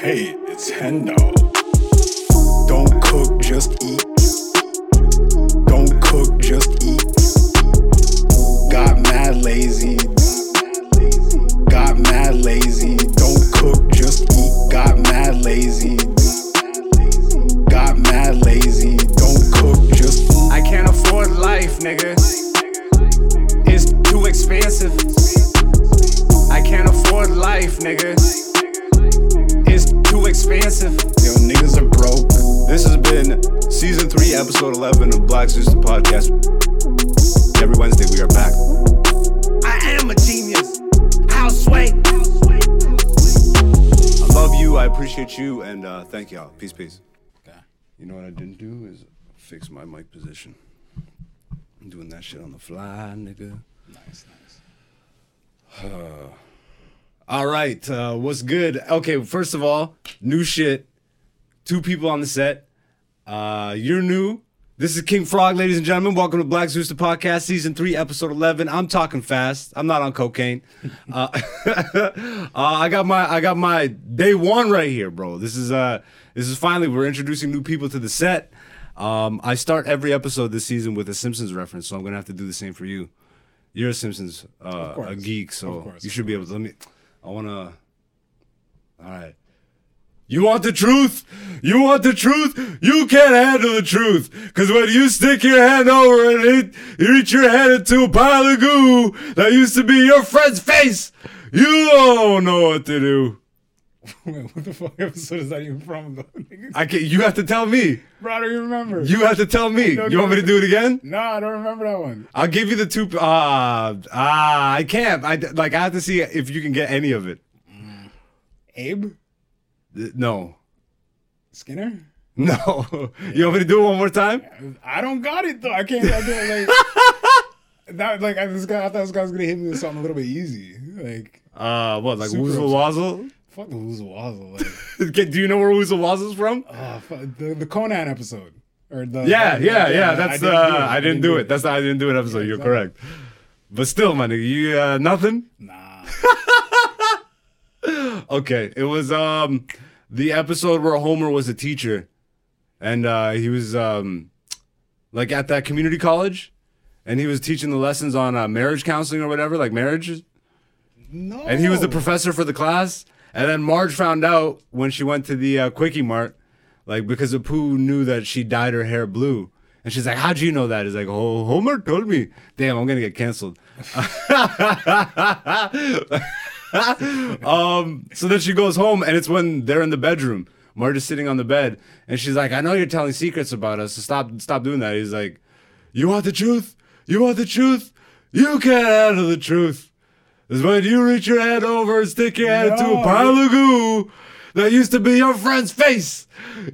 Hey, it's Hendo. Don't cook, just eat. Fix my mic position. I'm doing that shit on the fly, nigga. Nice, nice. All right, uh, what's good? Okay, first of all, new shit. Two people on the set. Uh, you're new. This is King Frog, ladies and gentlemen. Welcome to Black Zeus the podcast, season three, episode eleven. I'm talking fast. I'm not on cocaine. uh, uh, I got my I got my day one right here, bro. This is uh this is finally we're introducing new people to the set. Um, I start every episode this season with a Simpsons reference, so I'm gonna have to do the same for you. You're a Simpsons uh, a geek, so course, you should be able to. Let me. I wanna. All right. You want the truth? You want the truth? You can't handle the truth. Cause when you stick your hand over and it, you reach your hand into a pile of goo that used to be your friend's face, you don't know what to do. Wait, what the fuck episode is that even from, though? I can You have to tell me. Bro, I don't even remember. You have to tell me. You want me to do it again? No, I don't remember that one. I'll give you the two. Ah, ah, I can't. I like. I have to see if you can get any of it. Abe? Uh, No, Skinner? no. You want me to do it one more time? I don't got it though. I can't. I can't like that. Like I, this guy, I thought this guy was gonna hit me with something a little bit easy. Like Uh, what like Woozle Wazzle? Fuck the Woozle Like Do you know where Wazzle's from? uh, the the Conan episode or the Yeah, yeah, yeah. That's I uh, didn't do it. I didn't do it. That's the I didn't do it episode. You're exactly. correct. But still, my nigga, you uh, nothing. nah. Okay, it was um the episode where Homer was a teacher, and uh, he was um like at that community college, and he was teaching the lessons on uh, marriage counseling or whatever, like marriage. No. And he was the professor for the class. And then Marge found out when she went to the uh, Quickie Mart, like because Apu knew that she dyed her hair blue. And she's like, How'd you know that? He's like, Oh, Homer told me. Damn, I'm to get canceled. um, so then she goes home, and it's when they're in the bedroom. Marge is sitting on the bed, and she's like, I know you're telling secrets about us, so stop, stop doing that. He's like, You want the truth? You want the truth? You can't handle the truth is when you reach your hand over and stick your hand into a pile of goo that used to be your friend's face.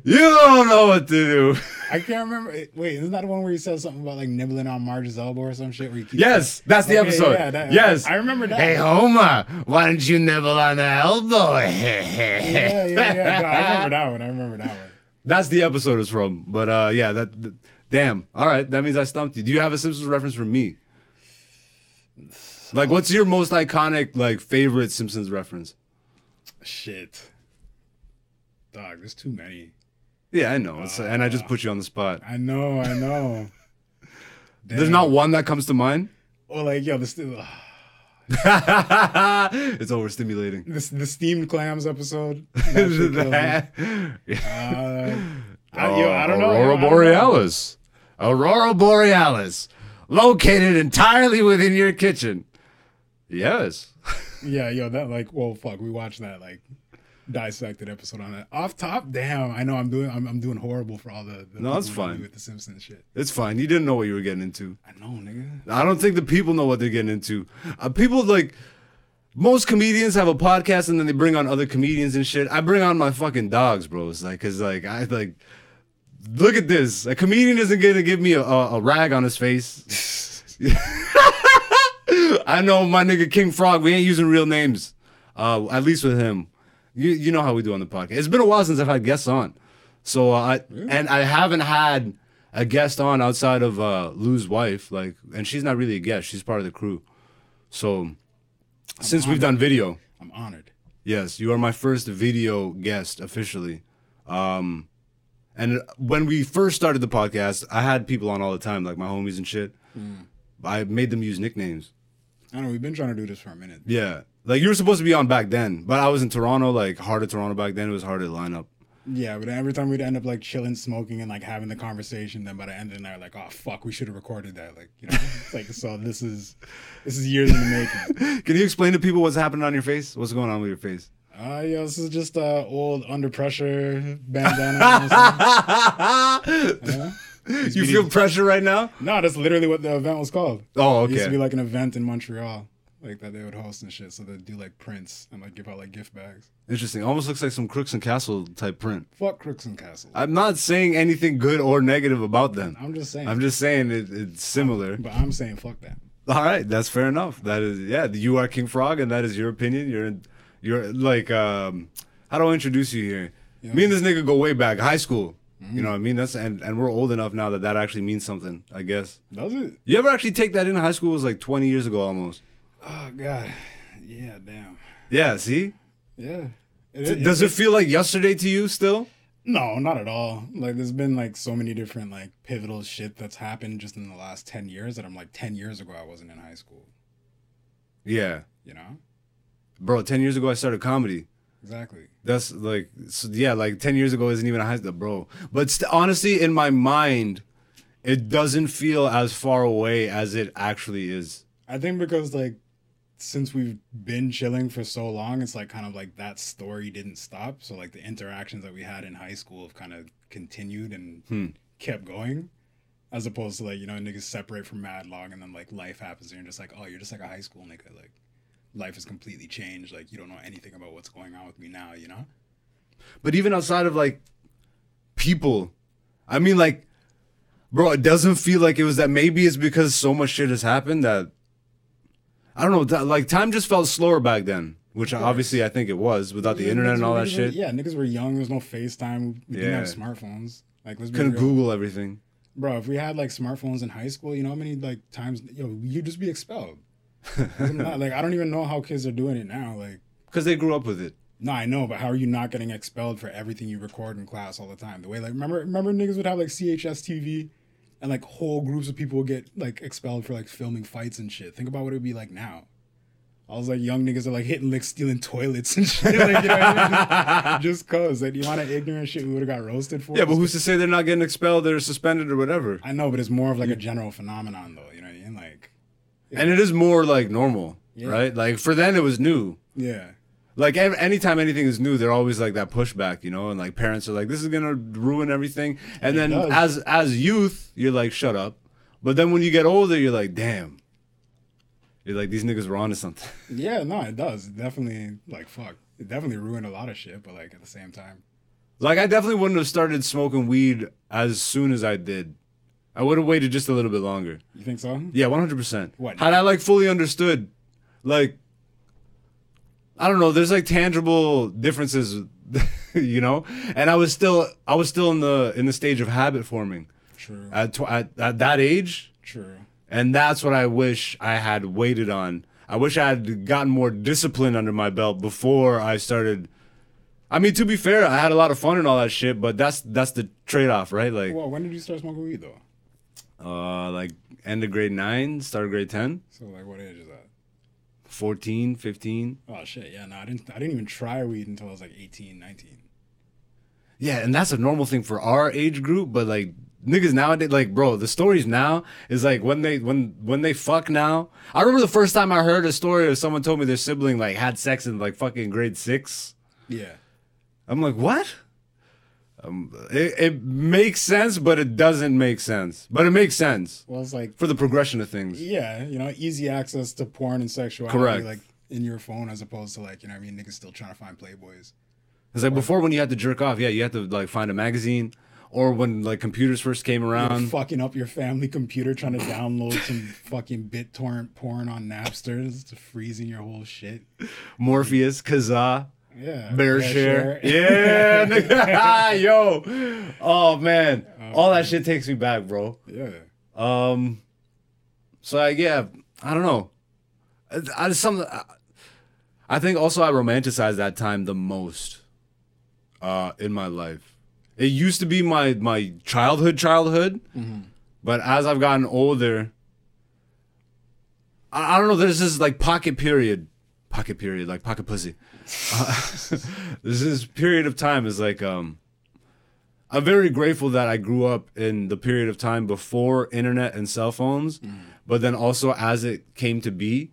You don't know what to do. I can't remember. Wait, isn't that the one where he says something about like nibbling on Marge's elbow or some shit? Where he keeps Yes, that's the Okay, episode. yeah, that- yes. I remember that. Hey, Homer, why don't you nibble on the elbow? Yeah, yeah, yeah. No, I remember that one. I remember that one. That's the episode it's from. But uh, yeah, that. th- damn. All right, that means I stumped you. Do you have a Simpsons reference for me? Like, what's your most iconic, like, favorite Simpsons reference? Shit. Dog, there's too many. Yeah, I know. It's, and I just put you on the spot. I know, I know. There's not one that comes to mind. Or like, yo, the, st- it's overstimulating. the, the steamed clams episode. That me. Uh, I, yo, I don't know. Aurora. Borealis. Aurora Borealis. Located entirely within your kitchen. Yes. Yeah, yo, that like, well, fuck, we watched that like dissected episode on that. Off top, damn, I know I'm doing, I'm, I'm doing horrible for all the. the No, that's people around me fine. with the Simpsons shit. It's fine. You didn't know what you were getting into. I know, nigga. I don't think the people know what they're getting into. Uh, people like most comedians have a podcast and then they bring on other comedians and shit. I bring on my fucking dogs, bro. It's like, cause like I like, look at this. A comedian isn't gonna give me a, a, a rag on his face. I know my nigga King Frog. We ain't using real names, uh, at least with him. You you know how we do on the podcast. It's been a while since I've had guests on, so uh, I and I haven't had a guest on outside of uh, Lou's wife. Like, and she's not really a guest. She's part of the crew. So since we've done video, I'm honored. Yes, you are my first video guest officially. Um, and when we first started the podcast, I had people on all the time, like my homies and shit. I made them use nicknames. I don't know. We've been trying to do this for a minute. Yeah, like you were supposed to be on back then, but I was in Toronto, like hard at Toronto back then. It was hard to line up. Yeah, but every time we'd end up like chilling, smoking, and like having the conversation, then by the end of the night, like, oh fuck, we should have recorded that. Like, you know, like so. This is this is years in the making. Can you explain to people what's happening on your face? What's going on with your face? Uh, yeah, this is just uh old under pressure bandana. You feel pressure right now? no, that's literally what the event was called. Oh, okay. It used to be like an event in Montreal, like that they would host and shit. So they'd do like prints and like give out like gift bags. Interesting. Almost looks like some Crooks and Castle type print. Fuck Crooks and Castle. I'm not saying anything good or negative about them. I'm just saying. I'm just saying it, it's similar. but I'm saying fuck that. All right, that's fair enough. That is, yeah, you are King Frog, and that is your opinion. You're, you're like, um, how do I introduce you here? Yeah. Me and this nigga go way back, high school. You know mm-hmm. what I mean? That's and and we're old enough now that that actually means something. I guess. Does it? You ever actually take that in high school? It was like 20 years ago almost. Oh god. Yeah. Damn. Yeah. See, Yeah. does it feel like yesterday to you still? No, not at all. Like there's been like so many different like pivotal shit that's happened just in the last 10 years that I'm like 10 years ago I wasn't in high school, Yeah, you know? bro. 10 years ago I started comedy. Exactly. That's like, so yeah, like 10 years ago isn't even a high school, bro. But st- honestly, in my mind, it doesn't feel as far away as it actually is. I think because like since we've been chilling for so long, it's like kind of like that story didn't stop. So like the interactions that we had in high school have kind of continued and Hmm. kept going. As opposed to like, you know, niggas separate from mad long and then like life happens and you're just like, oh, you're just like a high school nigga. Like life has completely changed. Like you don't know anything about what's going on with me now, you know? But even outside of like people, I mean, like, bro, it doesn't feel like it was that. Maybe it's because so much shit has happened that I don't know. That, like, time just felt slower back then, which obviously I think it was without the Yeah, internet and all that shit. Yeah, niggas were young. There was no FaceTime. We didn't have smartphones. Like, let's be Couldn't real. Google everything. Bro, if we had like smartphones in high school, you know how many like times yo you'd just be expelled. Not- like I don't even know how kids are doing it now. Like Because they grew up with it. no, I know, but how are you not getting expelled for everything you record in class all the time? The way like remember remember niggas would have like CHS TV and like whole groups of people would get like expelled for like filming fights and shit. Think about what it would be like now. I was like young niggas are like hitting like stealing toilets and shit. Like, you know, I mean? just cause like the amount of ignorant shit we would have got roasted for. Yeah, but who's to say they're not getting expelled or suspended or whatever? I know, but it's more of like a general phenomenon though. You know what I mean? Like And it is more like normal, Yeah. right? Like for then it was new. yeah. Like ev- anytime anything is new, they're always like that pushback, you know, and like parents are like, "This is gonna ruin everything." And It then does. as as youth, you're like, "Shut up," but then when you get older, you're like, "Damn." You're like these niggas were onto something. Yeah, no, it does. It definitely, like, fuck. It definitely ruined a lot of shit, but, like, at the same time. like I definitely wouldn't have started smoking weed as soon as I did. I would have waited just a little bit longer. You think so? Yeah, one hundred percent. What? Had I like fully understood, like, I don't know. There's like tangible differences, you know. And I was still, I was still in the in the stage of habit forming True. at tw- at, at that age, True. and that's what I wish I had waited on. I wish I had gotten more discipline under my belt before I started. I mean, to be fair, I had a lot of fun and all that shit, but that's that's the trade off, right? Like, Well, when did you start smoking weed, though? Uh, like end of grade nine, start of grade 10, So, like, what age is that? 14, 15. Oh, shit. Yeah, no, I didn't, I didn't even try weed until I was, like, 18, 19. Yeah, and that's a normal thing for our age group, but like niggas nowadays, like bro, the stories now is like when they when when they fuck now. I remember the first time I heard a story of someone told me their sibling like had sex in like fucking grade six. Yeah. I'm like, what? Um, it, it makes sense, but it doesn't make sense. But it makes sense Well, it's like, for the progression of things. yeah, you know, easy access to porn and sexuality. Correct. Like, in your phone as opposed to, like, you know what I mean? Niggas still trying to find Playboys. It's like before when you had to jerk off, yeah, you had to like find a magazine, or when like computers first came around. fucking up your family computer trying to download some fucking BitTorrent porn on Napster, it's freezing your whole shit. Morpheus, Kazaa. Yeah. Bear Fair share. Yeah, yo. Oh man. All that shit takes me back, bro. Yeah. Um so I yeah, I don't know. I, I some I, I think also I romanticized that time the most uh, in my life. It used to be my my childhood, childhood, but as I've gotten older, I, I don't know. There's this like pocket period, pocket period, like pocket pussy. This period of time is like um. I'm very grateful that I grew up in the period of time before internet and cell phones, but then also as it came to be,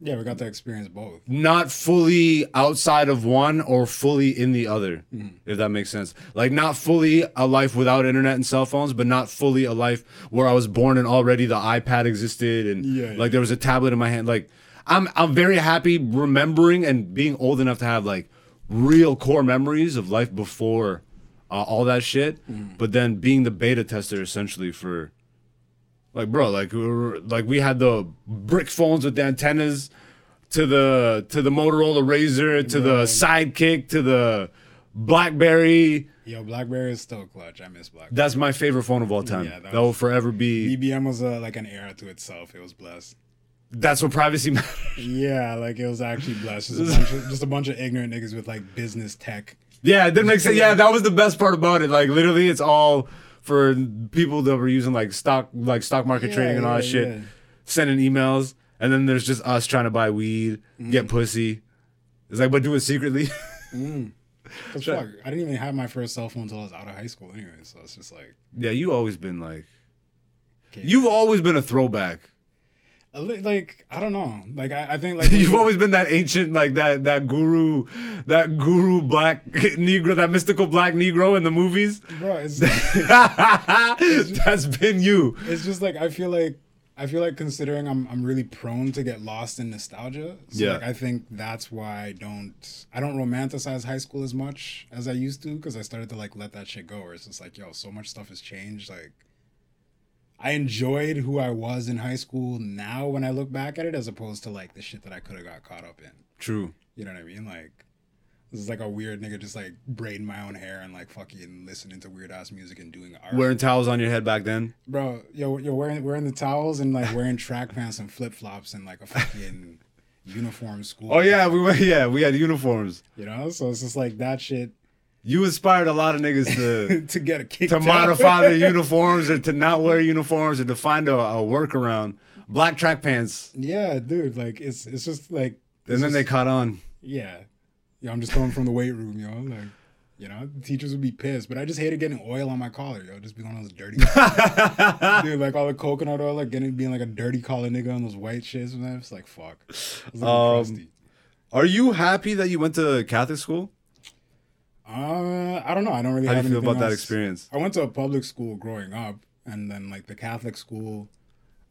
Yeah, we got to experience both. not fully outside of one or fully in the other, if that makes sense. Like not fully a life without internet and cell phones, but not fully a life where I was born and already the iPad existed and Yeah, like there was a tablet in my hand. Like I'm I'm very happy remembering and being old enough to have like real core memories of life before uh, all that shit, but then being the beta tester essentially for like bro, like we were, like we had the brick phones with the antennas to the to the Motorola Razr to the Sidekick to the BlackBerry. Yo, BlackBerry is still clutch. I miss BlackBerry. That's my favorite phone of all time. Yeah, that that will forever be. BBM was uh, like an era to itself. It was blessed. That's what privacy matters. Yeah, like it was actually blessed. Just a bunch of, just a bunch of ignorant niggas with like business tech. Yeah, it didn't make sense. Yeah, that was the best part about it. Like literally, it's all for people that were using like stock, like stock market Yeah, trading and all that yeah, shit, yeah. sending emails, and then there's just us trying to buy weed, Mm. get pussy. It's like, but do it secretly. Cause fuck, I didn't even have my first cell phone until I was out of high school anyway. So it's just like yeah, you always been like, okay. you've always been a throwback. Like I don't know. Like I, I think like You've always been that ancient, like that that guru, that guru black negro, that mystical black negro in the movies. bro. It's, That's been you. it's just like I feel like I feel like considering I'm I'm really prone to get lost in nostalgia. So Yeah. like I think that's why I don't I don't romanticize high school as much as I used to because I started to like let that shit go. Where it's just like yo, so much stuff has changed. Like I enjoyed who I was in high school now when I look back at it, as opposed to like the shit that I could have got caught up in. True. You know what I mean? Like, this is like a weird nigga just like braiding my own hair and like fucking listening to weird ass music and doing art. Wearing towels on your head back then. Bro, yo, you're wearing wearing the towels and like wearing track pants and flip flops and like a fucking uniform school. Oh yeah, we went. Yeah, we had uniforms. you know. So it's just like that shit You inspired a lot of niggas to to get a kick to modify their uniforms or to not wear uniforms or to find a, a workaround. Black track pants, Yeah, dude. Like it's it's just like and then they caught on. yeah, yo. I'm just coming from the weight room, yo. Like. You know, the teachers would be pissed, but I just hated getting oil on my collar, yo. Just be one of those dirty, dude. Like all the coconut oil, like getting being like a dirty collar nigga on those white shits, man. It's like fuck. It's looking Um, crusty. Are you happy that you went to Catholic school? Uh, I don't know. I don't really. How do you feel about that experience? I went to a public school growing up, and then like the Catholic school.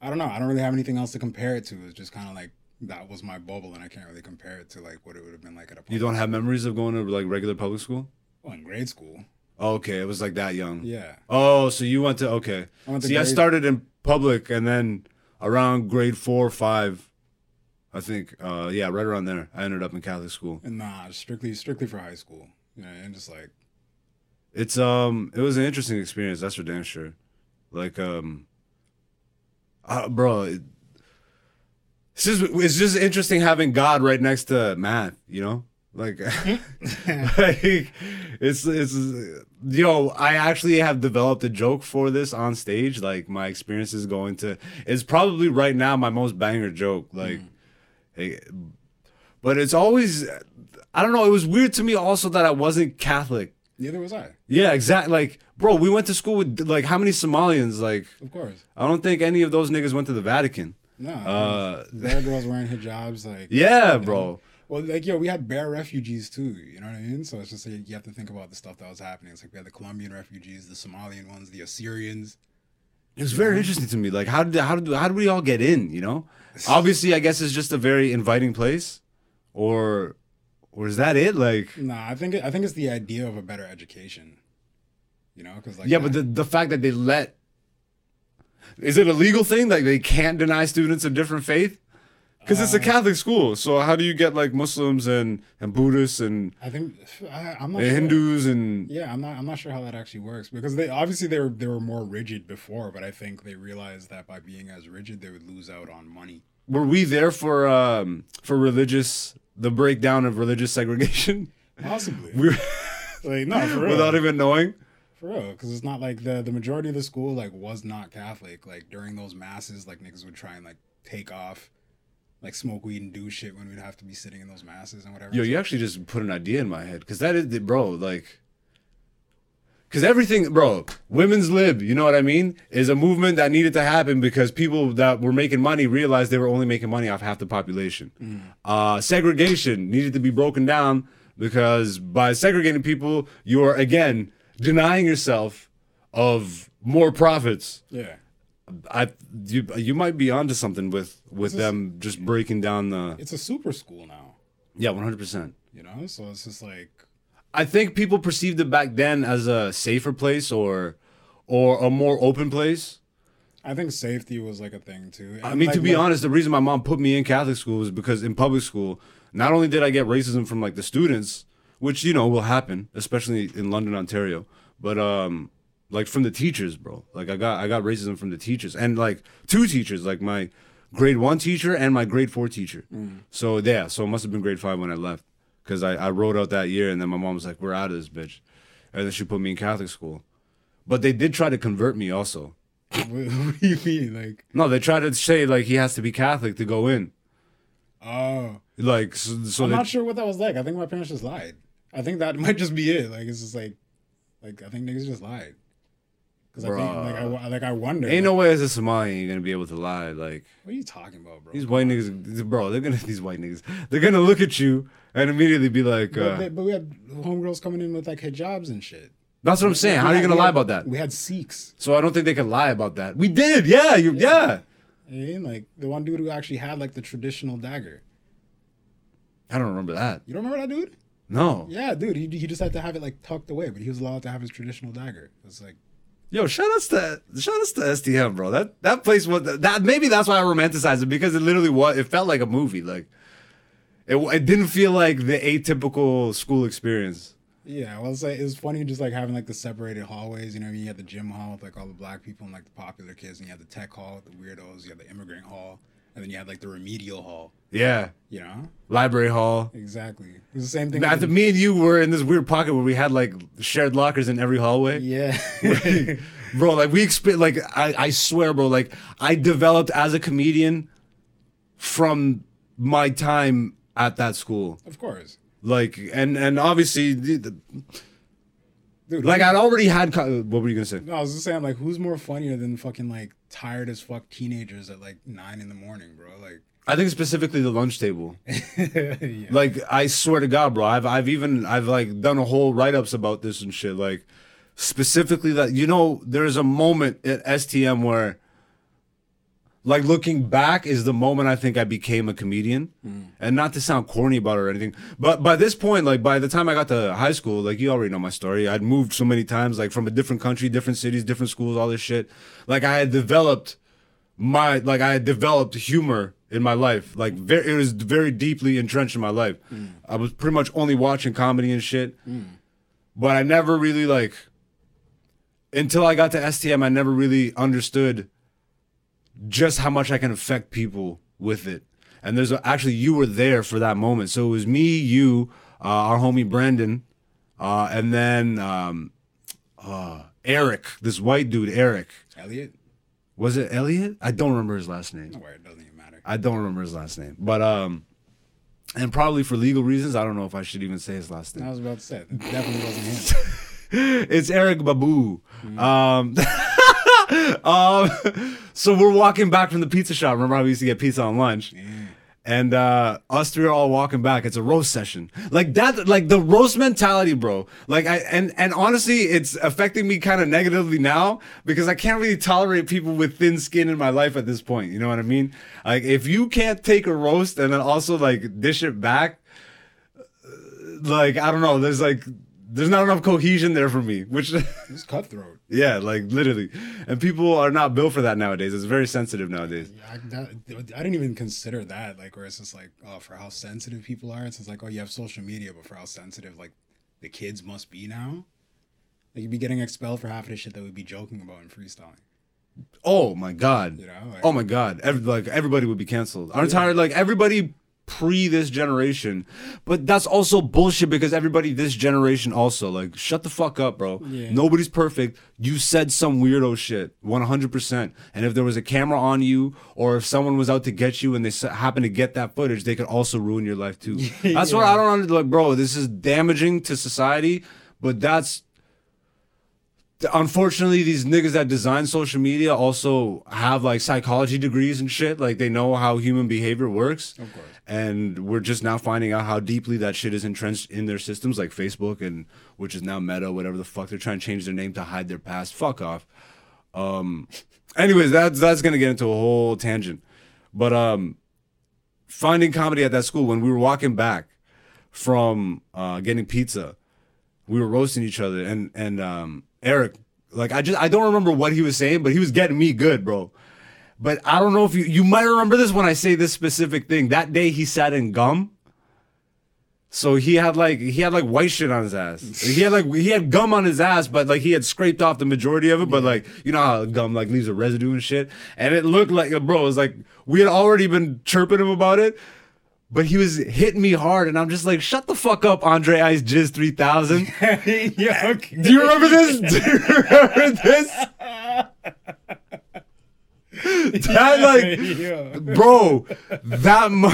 I don't know. I don't really have anything else to compare it to. It's just kind of like that was my bubble, and I can't really compare it to like what it would have been like at a. Public You don't have memories of going to like regular public school? Well, in grade school. Oh, okay, it was like that young. Yeah. Oh, so you went to okay. I went to See, I started in public, and then around grade four or five, I think. Uh, yeah, right around there, I ended up in Catholic school. And nah, strictly strictly for high school. You know, and just like It's um, it was an interesting experience. That's for damn sure. Like um, uh, bro, it, it's just it's just interesting having God right next to math. You know, like, like it's it's yo. I actually have developed a joke for this on stage. Like my experience is going to is probably right now my most banger joke. Like, hey, but it's always I don't know. It was weird to me also that I wasn't Catholic. neither was I. Yeah, exactly. Like, bro, we went to school with like how many Somalians? Like, Of course. I don't think any of those niggas went to the Vatican. No. Uh, there girls wearing hijabs. Like Yeah, bro. Well, like yo, we had bear refugees too. You know what I mean? So it's just like you have to think about the stuff that was happening. It's like we had the Colombian refugees, the Somalian ones, the Assyrians. It was very interesting to me. Like, how did how did how did we all get in? You know, obviously, I guess it's just a very inviting place, or or is that it? Like, Nah, I think it, I think it's the idea of a better education. You know, because like yeah, but the the fact that they let is it a legal thing? Like they can't deny students a different faith? Because it's a Catholic school, so how do you get like Muslims and and Buddhists and, I think I, I'm not and sure. Hindus and Yeah, I'm not. I'm not sure how that actually works because they obviously they were they were more rigid before, but I think they realized that by being as rigid, they would lose out on money. were we there for um for religious the breakdown of religious segregation Possibly. we like no, for real. without even knowing. For real, because it's not like the the majority of the school like was not Catholic. Like during those masses, like niggas would try and like take off, like smoke weed and do shit when we'd have to be sitting in those masses and whatever. Yo, you actually just put an idea in my head because that is, the- bro, like, because everything, bro, women's lib, you know what I mean, is a movement that needed to happen because people that were making money realized they were only making money off half the population. Uh, segregation needed to be broken down because by segregating people, you are again denying yourself of more profits. yeah, I you you might be onto something with with them just breaking down the it's a super school now. yeah one hundred percent. You know, so it's just like I think people perceived it back then as a safer place or or a more open place. I think safety was like a thing too. I mean, like, to be like- honest, the reason my mom put me in Catholic school was because in public school, not only did I get racism from like the students, which you know will happen, especially in London, Ontario, but um, like from the teachers, bro. Like I got I got racism from the teachers and like two teachers, like my grade one teacher and my grade four teacher. So yeah, so it must have been grade five when I left because I I wrote out that year, and then my mom was like, "We're out of this bitch," and then she put me in Catholic school. But they did try to convert me also. what, what do you mean? Like, No, they tried to say like he has to be Catholic to go in. oh, Like so, so I'm they, not sure what that was like. I think my parents just lied. I think that might just be it. Like it's just like, like I think niggas just lied. Because I think like I like I wonder. ain't like, no way as a Somalian you're gonna be able to lie. Like What are you talking about, bro? these white niggas, bro, they're gonna these white niggas, they're gonna look at you and immediately be like, But, uh, they- but we had homegirls coming in with like hijabs and shit. "That's what I'm saying. How are you gonna lie about that?" We had Sikhs. So I don't think they can lie about that. We did, yeah, you, yeah. And like the one dude who actually had like the traditional dagger. I don't remember that. You don't remember that dude? No. Yeah, dude. He, he just had to have it like tucked away, but he was allowed to have his traditional dagger. It's like Yo, shout outs to shout outs to STM, bro. That that place was that maybe that's why I romanticized it because it literally was. It felt like a movie. Like it, it didn't feel like the atypical school experience. Yeah, well, it's like it's funny just like having like the separated hallways. You know, you had the gym hall with like all the black people and like the popular kids, and you had the tech hall with the weirdos. You had the immigrant hall, and then you had like the remedial hall. Yeah, You know, library hall. exactly. It's the same thing. Think the- me and you were in this weird pocket where we had like shared lockers in every hallway. yeah, bro, like we exp- like I, I swear, bro, like I developed as a comedian from my time at that school. of course, Like and and obviously the- the- dude. like I'd already had co- what were you to say? no, I was just saying like, who's more funnier than fucking like tired as fuck teenagers at like nine in the morning, bro? Like, I think specifically the lunch table. yeah. Like I swear to God, bro, I've I've even I've like done a whole write ups about this and shit. Like specifically that you know, there's a moment at STM where like looking back is the moment I think I became a comedian. Hmm. And not to sound corny about it or anything, but by this point, like by the time I got to high school, like you already know my story. I'd moved so many times, like from a different country, different cities, different schools, all this shit. Like I had developed my like I had developed humor in my life. Like hmm. very, it was very deeply entrenched in my life. Hmm. I was pretty much only watching comedy and shit, but I never really like until I got to STM. I never really understood just how much I can affect people with it. And there's a, actually you were there for that moment. So it was me, you, uh, our homie Brandon, uh, and then um, uh, Eric, this white dude, Eric. Elliot. Was it Elliot? I don't remember his last name. No it doesn't even matter. I don't remember his last name. But um and probably for legal reasons, I don't know if I should even say his last name. I was about to say, it definitely wasn't him. It's Eric Babu. Um um so we're walking back from the pizza shop. Remember how we used to get pizza on lunch? And uh us three are all walking back. It's a roast session. Like that like the roast mentality, bro. Like I and and honestly, it's affecting me kind of negatively now because I can't really tolerate people with thin skin in my life at this point. You know what I mean? Like if you can't take a roast and then also like dish it back, uh, like I don't know, there's like there's not enough cohesion there for me, which is cutthroat. yeah, like literally. And people are not built for that nowadays. It's very sensitive nowadays. Yeah, I, that, I didn't even consider that. Like, where it's just like, oh, for how sensitive people are, it's just like, oh, you have social media, but for how sensitive like the kids must be now, like you'd be getting expelled for half of the shit that we'd be joking about and freestyling. Oh my god. You know, like, Oh my god. Every, like everybody would be canceled. Our entire like everybody pre this generation. But that's also bullshit because everybody this generation also like shut the fuck up, bro. Yeah. Nobody's perfect. You said some weirdo shit, 100%. And if there was a camera on you or if someone was out to get you and they happen to get that footage, they could also ruin your life too. That's what I don't under- like, bro. This is damaging to society, but that's unfortunately these niggas that design social media also have like psychology degrees and shit. Like they know how human behavior works. Of course. and we're just now finding out how deeply that shit is entrenched in their systems like facebook and which is now meta whatever the fuck they're trying to change their name to hide their past. Fuck off. Um anyways that's that's gonna get into a whole tangent. But um finding comedy at that school when we were walking back from uh getting pizza we were roasting each other. And and um Eric like I just I don't remember what he was saying but he was getting me good bro. But I don't know if you you might remember this when I say this specific thing. That day he sat in gum. So he had like he had like white shit on his ass. He had like he had gum on his ass but like he had scraped off the majority of it but like you know how gum like leaves a residue and shit? And it looked like bro it was like we had already been chirping him about it but he was hitting me hard, and I'm just like, "Shut the fuck up, Andre Ice Jizz 3000." yeah, okay. Do you remember this? Do you remember this? That like, yeah. bro, that. Mo-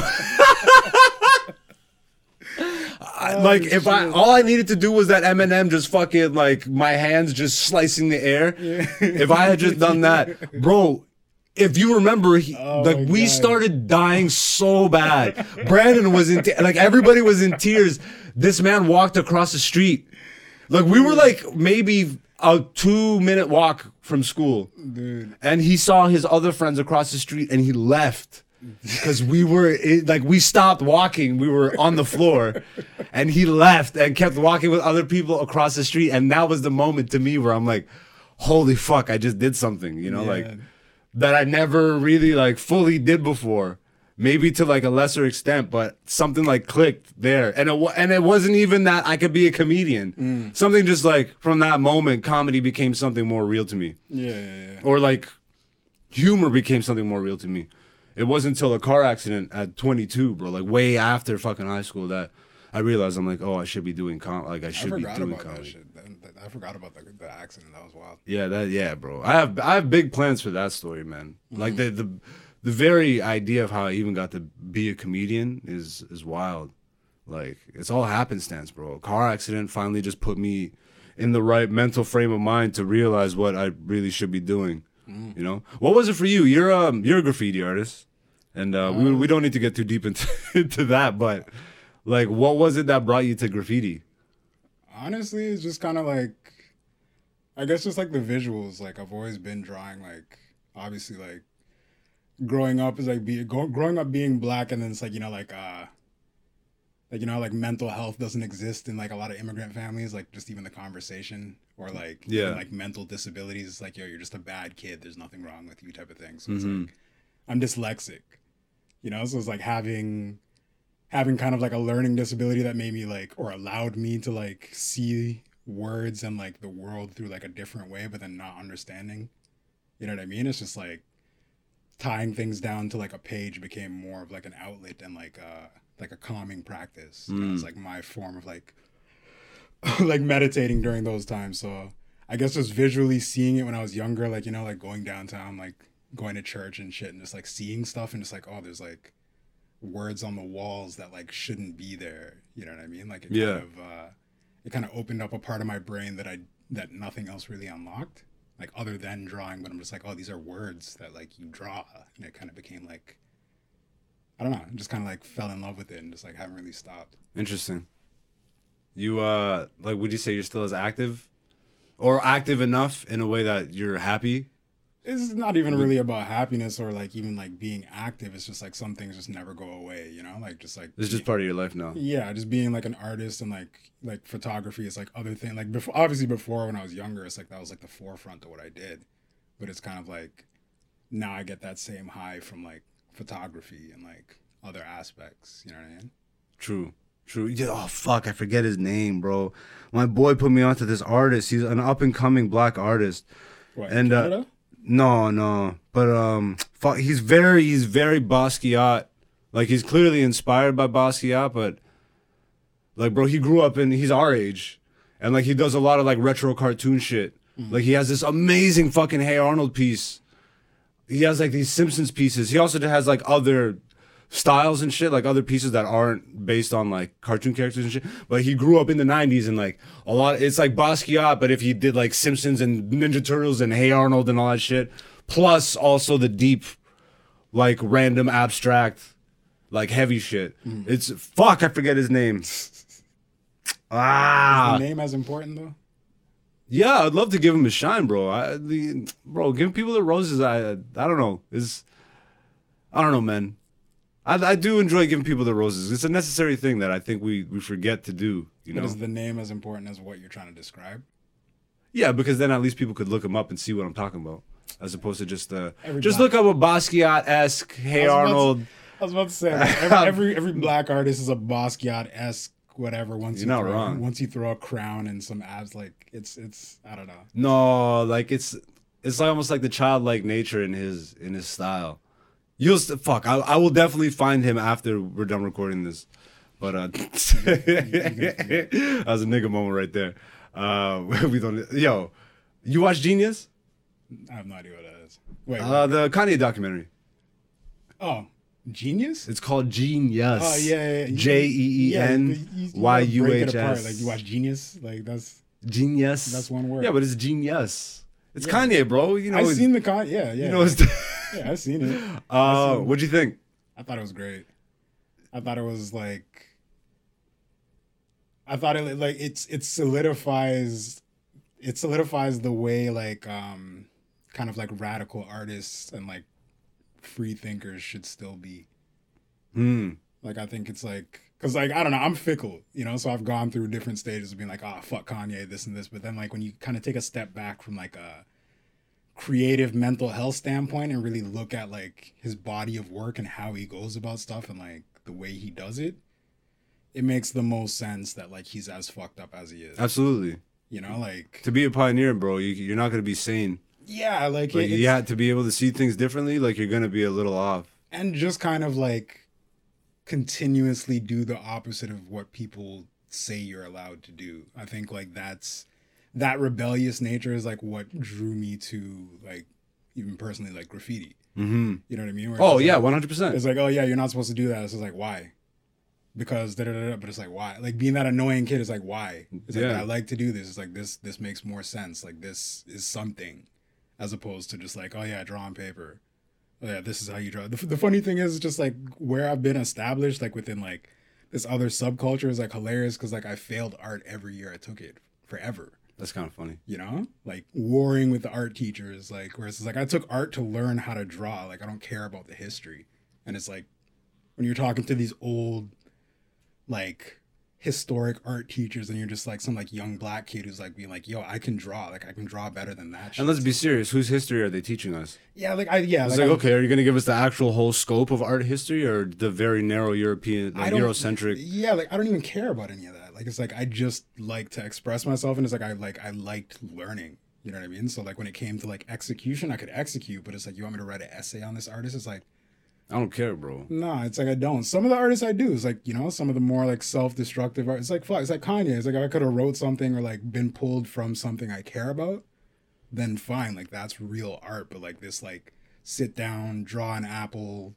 I- oh, like if I all I needed to do was that Eminem just fucking like my hands just slicing the air. If I had just done that, bro. If you remember, he, oh like we God. started dying so bad. Brandon was in te- like everybody was in tears. This man walked across the street. Like we were like maybe a two minute walk from school, Dude. and he saw his other friends across the street, and he left because we were it, like we stopped walking. We were on the floor, and he left and kept walking with other people across the street, and that was the moment to me where I'm like, "Holy fuck! I just did something," you know, like Yeah. That I never really like fully did before. Maybe to like a lesser extent, but something like clicked there, and it and it wasn't even that I could be a comedian. Something just like from that moment, comedy became something more real to me, Yeah, yeah, yeah. or like humor became something more real to me. It wasn't until a car accident at 22, bro, like way after fucking high school, that I realized I'm like, oh, I should be doing com, like I I should be doing comedy. Shit. That- that- I forgot about the, the accident. That was wild. Yeah, that yeah, bro. I have I have big plans for that story, man. Like the the the very idea of how I even got to be a comedian is is wild. Like it's all happenstance, bro. A car accident finally just put me in the right mental frame of mind to realize what I really should be doing. You know, what was it for you? You're um you're a graffiti artist, and uh, we we don't need to get too deep into into that, but like, what was it that brought you to graffiti? Honestly, it's just kind of like, I guess just like the visuals. Like I've always been drawing. Like obviously, like growing up is like be go, growing up being black, and then it's like you know like uh, like you know like mental health doesn't exist in like a lot of immigrant families. Like just even the conversation or like Yeah. like mental disabilities. It's like yo, you're just a bad kid. There's nothing wrong with you, type of thing. So it's like I'm dyslexic. You know, so it's like having having kind of like a learning disability that made me like or allowed me to like see words and like the world through like a different way but then not understanding. You know what i mean? It's just like tying things down to like a page became more of like an outlet and like uh like a calming practice. You know, it's like my form of like like meditating during those times. So i guess just visually seeing it when i was younger like you know like going downtown like going to church and shit and just like seeing stuff and just like oh there's like words on the walls that like shouldn't be there. You know what I mean? Like it Yeah. kind of uh, it kind of opened up a part of my brain that I that nothing else really unlocked, like other than drawing. But I'm just like, oh, these are words that like you draw, and it kind of became like I don't know, just kind of like fell in love with it and just like haven't really stopped. Interesting. You uh like would you say you're still as active or active enough in a way that you're happy? It's not even really about happiness or like even like being active. It's just like some things just never go away. You know, like just like it's just part of your life now. yeah just being like an artist and like like photography is like other thing like before obviously before when i was younger it's like that was like the forefront of what i did but it's kind of like now i get that same high from like photography and like other aspects you know what i mean True. True. Yeah, oh fuck, I forget his name, bro. My boy put me onto this artist. He's an up and coming black artist. what, And, uh, Canada? No, no. But um fuck he's very he's very Basquiat Like he's clearly inspired by Basquiat, but like bro, he grew up in he's our age. And like he does a lot of like retro cartoon shit. Like he has this amazing fucking Hey Arnold piece. He has like these Simpsons pieces. He also has like other styles and shit, like other pieces that aren't based on like cartoon characters and shit. But he grew up in the '90s and like a lot. It's like Basquiat, but if he did like Simpsons and Ninja Turtles and Hey Arnold and all that shit, plus also the deep, like random abstract, like heavy shit. It's fuck. I forget his name. ah, the name as important though. yeah, I'd love to give him a shine, bro. I, the, bro, giving people the roses, I, I don't know, is, I don't know, man. I, I do enjoy giving people the roses. It's a necessary thing that I think we we forget to do. You But know, is the name as important as what you're trying to describe? yeah, because then at least people could look him up and see what I'm talking about, as opposed to just uh, Every just black- look up a Basquiat esque Hey was to- Arnold. I was about to say like, every, every every black artist is a Basquiat esque whatever. Once You're you not throw, wrong. Once you throw a crown and some abs, like it's it's I don't know. No, like it's it's like almost like the childlike nature in his in his style. You'll st- fuck. I, I will definitely find him after we're done recording this. But uh, that was a nigga moment right there. Uh, we don't. Yo, you watch Genius? I have no idea what that is. Wait, Uh, the Kanye documentary. oh, genius. It's called Genius. Oh yeah. J E E gotta Y break it apart. Like you watch Genius, like that's. Genius. That's one word. Yeah, but it's genius. It's Yeah. Kanye, bro. You know. I've seen the con. Yeah, yeah. You know. It's, yeah, I've seen it. uh, seen- what'd you think? I thought it was great. I thought it was like. I thought it like it's it solidifies, it solidifies the way like um, kind of like radical artists and like free thinkers should still be. Hmm. Like I think it's like because like I don't know I'm fickle you know so I've gone through different stages of being like oh fuck Kanye this and this but then like when you kind of take a step back from like a creative mental health standpoint and really look at like his body of work and how he goes about stuff and like the way he does it it makes the most sense that like he's as fucked up as he is Absolutely. you know like To be a pioneer, bro, you, you're not gonna be sane. yeah like, Like it- have to be able to see things differently. Like you're gonna be a little off. and just kind of like continuously do the opposite of what people say you're allowed to do. I think like that's that rebellious nature is like what drew me to like even personally like graffiti. Mm-hmm. You know what I mean? Where Oh yeah, one hundred percent. It's like oh yeah, you're not supposed to do that. It's just like why? Because da da da. da, But it's like why? Like being that annoying kid is like why? It's like Yeah. I like to do this. It's like this. This makes more sense. Like this is something, as opposed to just like oh yeah, draw on paper. Oh yeah, this is how you draw. The, the funny thing is just like where I've been established, like within like this other subculture is like hilarious because like I failed art every year I took it forever. That's kind of funny. You know, like warring with the art teachers, like whereas it's like I took art to learn how to draw. Like I don't care about the history, and it's like when you're talking to these old, like historic art teachers, and you're just like some like young black kid who's like being like, "Yo, I can draw. Like I can draw better than that." And let's be serious. Whose history are they teaching us? yeah, like I yeah, It's like, like, okay, are you gonna give us the actual whole scope of art history or the very narrow European, like, Eurocentric? Yeah, like I don't even care about any of that. Like it's like I just like to express myself, and it's like I like I liked learning. You know what I mean? So like when it came to like execution, I could execute, but it's like you want me to write an essay on this artist? It's like I don't care, bro. no, it's like I don't. Some of the artists I do is like you know some of the more like self-destructive art. It's like fuck. It's like Kanye. It's like I could have wrote something or like been pulled from something I care about, then fine. Like that's real art. But like this like sit down, draw an apple,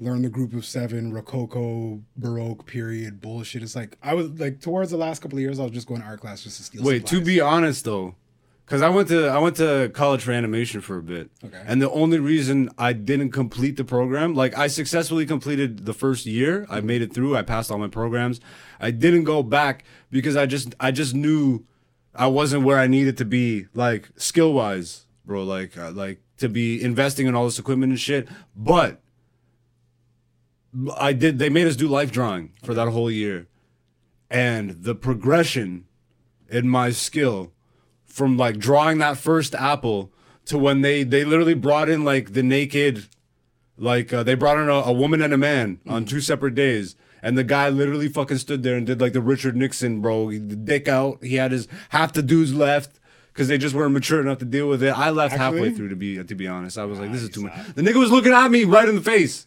learn the group of seven, Rococo, Baroque period bullshit. It's like I was like towards the last couple of years, I was just going to art class just to steal. Wait, to be honest though, because I went to I went to college for animation for a bit, Okay. and the only reason I didn't complete the program, like I successfully completed the first year, I made it through, I passed all my programs. I didn't go back because I just I just knew I wasn't where I needed to be, like skill wise, bro. Like uh, like to be investing in all this equipment and shit, but. I did. They made us do life drawing for that whole year, and the progression in my skill from like drawing that first apple to when they they literally brought in like the naked like uh, they brought in a, a woman and a man on two separate days. And the guy literally fucking stood there and did like the richard nixon bro. Dick out. He had his half the dudes left because they just weren't mature enough to deal with it. I left halfway through to be to be honest. I was like this is too much. the nigga was looking at me right in the face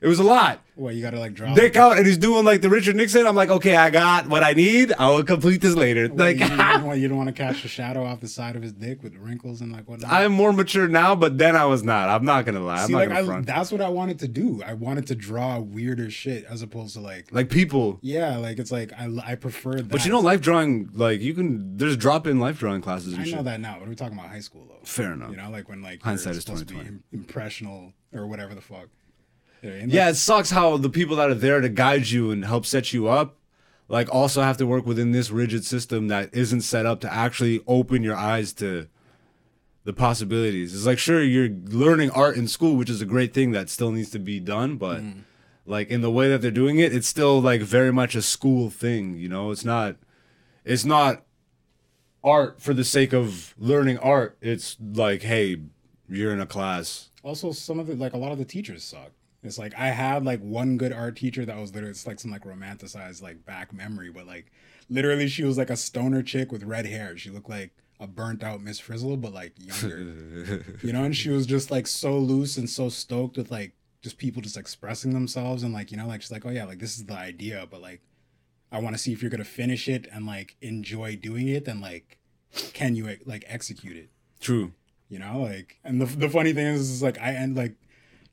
It was a lot. Well, you gotta like draw? Dick out, and he's doing like the Richard Nixon. I'm like, okay, I got what I need. I will complete this later. What, Like, you, don't want, you don't want to catch the shadow off the side of his dick with wrinkles and like whatnot. I'm more mature now, but then I was not. I'm not gonna lie. I'm See, not like I, front. that's what I wanted to do. I wanted to draw weirder shit as opposed to like, like people. yeah, like it's like I I prefer that. But you know, life drawing, like you can. There's drop-in life drawing classes and I shit. know that now. But we're talking about high school though. Fair enough. You know, like when like Hindsight is to be impressional or whatever the fuck. Yeah, and, like, Yeah, it sucks how the people that are there to guide you and help set you up, like also have to work within this rigid system that isn't set up to actually open your eyes to the possibilities. It's like sure you're learning art in school, which is a great thing that still needs to be done, but mm-hmm. like in the way that they're doing it, it's still like very much a school thing, you know? It's not it's not art for the sake of learning art. It's like, hey, you're in a class. also some of the like a lot of the teachers suck. It's like I had like one good art teacher that was literally it's like some like romanticized like back memory, but like literally she was like a stoner chick with red hair. She looked like a burnt out Miss Frizzle, but like younger. you know, and she was just like so loose and so stoked with like just people just expressing themselves and like, you know, like she's like, Oh yeah, like this is the idea, but like I want to see if you're gonna finish it and like enjoy doing it and like can you like execute it? True. you know like and the, the funny thing is, is like i end like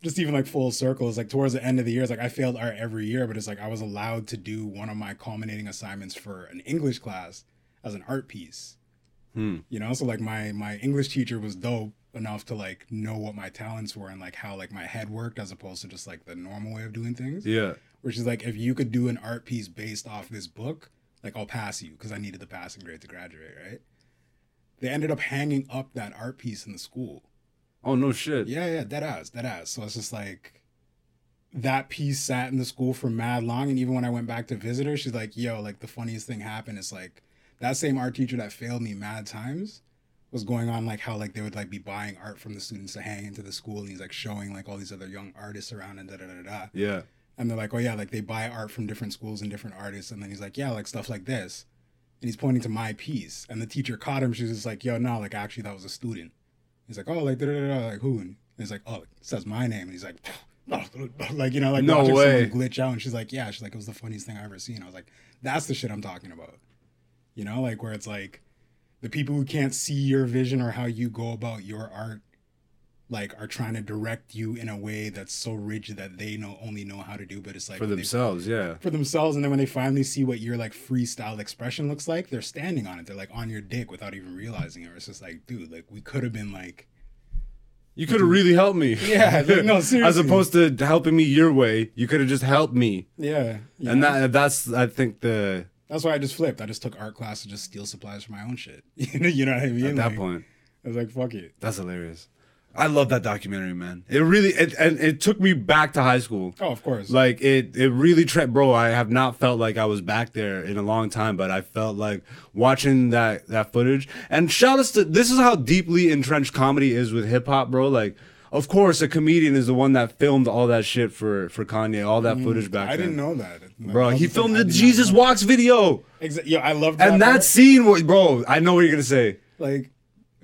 just even like full circles like towards the end of the year it's like i failed art every year but it's like i was allowed to do one of my culminating assignments for an english class as an art piece Hmm. you know so like my my english teacher was dope enough to like know what my talents were and like how like my head worked as opposed to just like the normal way of doing things Yeah. which is like if you could do an art piece based off this book like i'll pass you because i needed the passing grade to graduate right they ended up hanging up that art piece in the school Oh no shit. yeah, yeah, dead ass, dead ass. So it's just like that piece sat in the school for mad long. And even when I went back to visit her, she's like, yo, like the funniest thing happened is like that same art teacher that failed me mad times was going on like how like they would like be buying art from the students to hang into the school and he's like showing like all these other young artists around and da da da da. Yeah. And they're like, oh yeah, like they buy art from different schools and different artists. And then he's like, yeah, like stuff like this. And he's pointing to my piece. And the teacher caught him. She was just like, yo, no, like actually that was a student. He's like, oh, like da da da, like who? And he's like, oh, it says my name. And he's like, like you know, like No watching way. someone glitch out. And she's like, yeah, she's like, it was the funniest thing I ever seen. I was like, that's the shit I'm talking about. You know, like where it's like the people who can't see your vision or how you go about your art like are trying to direct you in a way that's so rigid that they know only know how to do but it's like For when they- themselves, yeah. for themselves and then when they finally see what your like freestyle expression looks like they're standing on it they're like on your dick without even realizing it it's just like dude like we could have been like You could have really helped me. Yeah, like, no, seriously. As opposed to helping me your way, you could have just helped me. yeah, And that that's I think the that's why i just flipped i just took art class to just steal supplies for my own shit you know you know what i mean at that Like, point. i was like fuck it That's hilarious. I love that documentary, man. It really it, and it took me back to high school. oh of course Like it, it really, tra- bro. I have not felt like I was back there in a long time, but I felt like watching that that footage. And shout outs to this is how deeply entrenched comedy is with hip hop, bro. Like, of course, a comedian is the one that filmed all that shit for for Kanye, all that footage back Mm, i then. didn't know that bro. He was the thing, filmed the Jesus. Walks video, Exa- yo i love that. and part. that scene, was, bro. I know what you're gonna say. like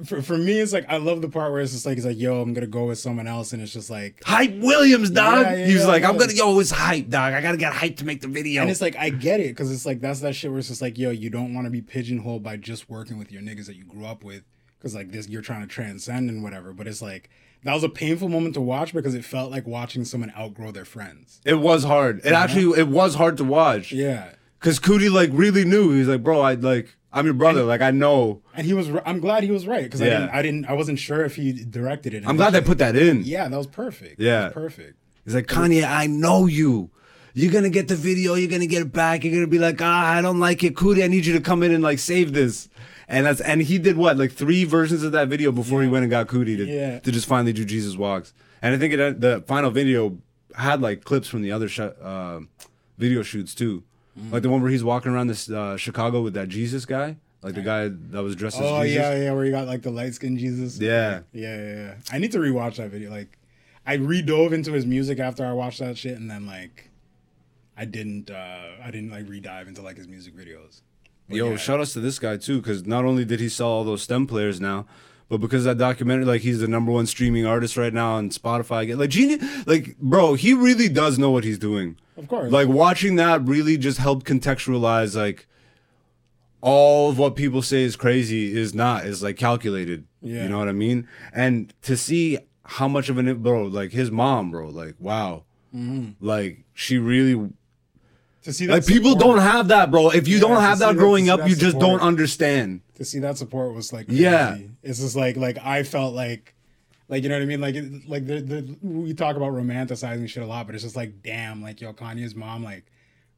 for, for me it's like i love the part where it's just like it's like yo i'm gonna go with someone else and it's just like Hype Williams, dog. Yeah, yeah, he was yeah, like, I'm gonna yo, it's hype, dog. I gotta get hype to make the video. And it's like I get it because it's like that's that shit where it's just like yo, you don't want to be pigeonholed by just working with your niggas that you grew up with because like this you're trying to transcend and whatever. But it's like that was a painful moment to watch because it felt like watching someone outgrow their friends. it was hard. It actually, it was hard to watch. Yeah, Cause Coodie like really knew. He was like, bro, I like I'm your brother. Like I know. and he was. I'm glad he was right because I didn't. I didn't. I wasn't sure if he directed it. I'm glad they put that in. Yeah, that was perfect. Yeah. was perfect. He's like, Kanye, I know you. You're gonna get the video. You're gonna get it back. You're gonna be like, ah, I don't like it, Coodie. I need you to come in and like save this. And that's and he did what like three versions of that video before he went and got Coodie to Yeah. to just finally do Jesus walks. And I think it the final video had like clips from the other sh- uh, video shoots too, like the one where he's walking around this uh, Chicago with that Jesus guy, like the guy that was dressed as Jesus. Oh Jesus. yeah, yeah, where you got like the light skinned Jesus. Yeah. Yeah, yeah, yeah. I need to rewatch that video. Like, I redove into his music after I watched that shit, and then like, I didn't, uh I didn't like redive into like his music videos. But Yo, yeah. shout outs to this guy too, because not only did he sell all those stem players now, but because that documentary, like he's the number one streaming artist right now on Spotify. Like genius, like bro, he really does know what he's doing. Of course. Like watching that really just helped contextualize like all of what people say is crazy is not is like calculated. Yeah. You know what I mean? And to see how much of an bro, like his mom, bro, like wow, Mm-hmm. like she really to see that like people support- don't have that, bro. If you Yeah, don't have that that- growing see up, that you just support. don't understand. To see that support was like Yeah. it's just like like I felt like like you know what I mean like it- like the, the we talk about romanticizing shit a lot but it's just like damn like yo Kanye's mom like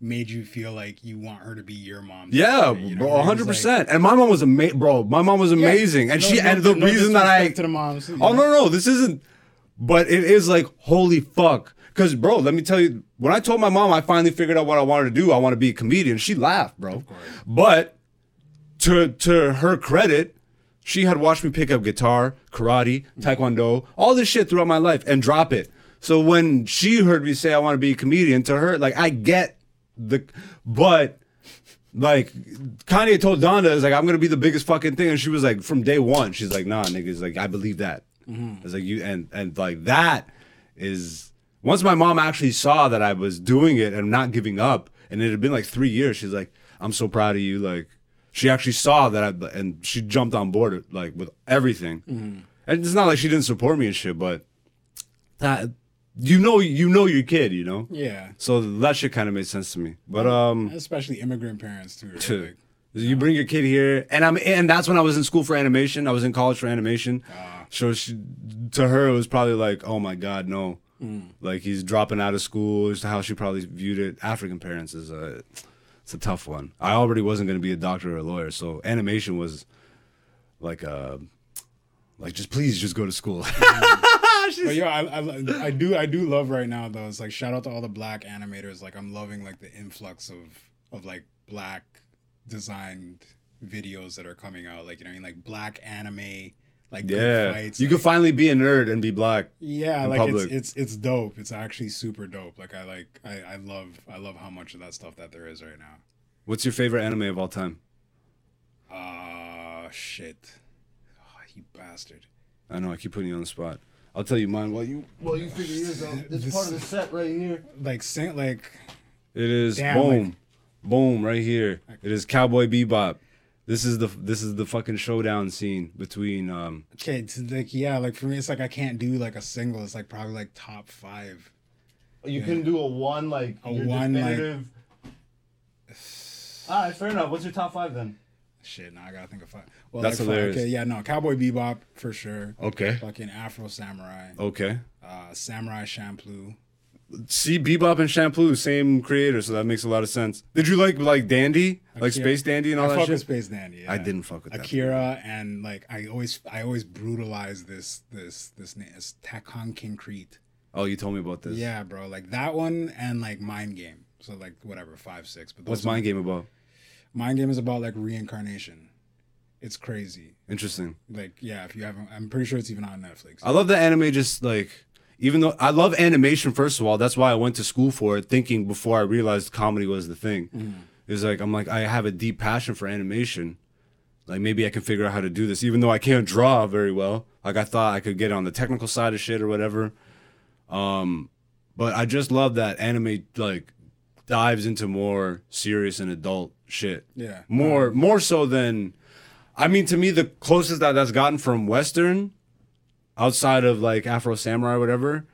made you feel like you want her to be your mom Yeah, You know, bro, where it's hundred like- percent. And my mom was amazing, bro. My mom was Yeah, amazing, and no- she no- and the no reason that I to the moms Oh know? no, no, this isn't. But it is like holy fuck. Cause bro, let me tell you, when I told my mom I finally figured out what I wanted to do, I want to be a comedian. She laughed, bro. But to to her credit, she had watched me pick up guitar, karate, taekwondo, all this shit throughout my life and drop it. So when she heard me say I want to be a comedian, to her, like I get the, but like Kanye told Donda, is like I'm gonna be the biggest fucking thing, and she was like, from day one, she's like, nah, niggas, like I believe that. Mm-hmm. It's like you and and like that is once my mom actually saw that I was doing it and not giving up, and it had been like three years, she's like, I'm so proud of you. Like she actually saw that, I, and she jumped on board like with everything. Mm-hmm. And it's not like she didn't support me and shit, but that you know, you know your kid, you know. yeah So that shit kind of made sense to me. But um, especially immigrant parents too right? to- Like, you bring your kid here, and I'm and that's when I was in school for animation. I was in college for animation. Ah. So she, to her, it was probably like, oh my god, no, mm. like he's dropping out of school. Is how she probably viewed it. African parents is a, it's a tough one. I already wasn't going to be a doctor or a lawyer, so animation was like a, like just please just go to school. But yo, I, I I do I do love right now though. It's like shout out to all the black animators. Like I'm loving like the influx of of like black designed videos that are coming out. Like you know, what I mean, like black anime, like yeah, fights. you like, can finally be a nerd and be black. yeah, like public. it's it's it's dope. It's actually super dope. Like I like I I love I love how much of that stuff that there is right now. What's your favorite anime of all time? Uh shit. Oh, you bastard. I know I keep putting you on the spot. I'll tell you mine while you while you figure yours out. This, This- part of the set right here. Like sing like It is Damn, boom, like- boom right here. It is Cowboy Bebop. This is the this is the fucking showdown scene between um okay, it's like yeah, like for me it's like I can't do like a single. It's like probably like top five. You can do a one like A your one, like- definitive. All right, fair enough. What's your top five then? Shit, now I gotta think of five. Well, That's like hilarious. Okay, yeah, no, Cowboy Bebop for sure. Okay. Fucking Afro Samurai, Okay. uh, Samurai Champloo. See, Bebop and Champloo, same creator, so that makes a lot of sense. Did you like like Dandy, like Akira- Space Dandy and all I that fuck shit? with Space Dandy. Yeah. I didn't fuck with that. Akira and like I always I always brutalize this this this name. It's Takon Concrete. Oh, you told me about this. Yeah, bro, like that one and like Mind Game. So like whatever five six. But What's Mind Game about? Mind Game is about like reincarnation. It's crazy. Interesting. Like yeah, if you haven't, I'm pretty sure it's even on Netflix. I love the anime just like even though I love animation first of all, that's why I went to school for it, thinking before I realized comedy was the thing. It's like I'm like I have a deep passion for animation. Like maybe I can figure out how to do this, even though I can't draw very well. Like I thought I could get on the technical side of shit or whatever. Um, but I just love that anime like dives into more serious and adult shit. Yeah. More more so than I mean to me the closest that that's gotten from western outside of like Afro Samurai or whatever,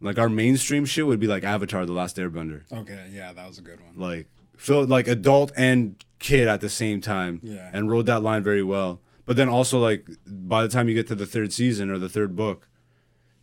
like our mainstream shit would be like Avatar the Last Airbender. Okay, yeah, that was a good one. Like feel like adult and kid at the same time. Yeah. And rode that line very well. But then also like by the time you get to the third season or the third book,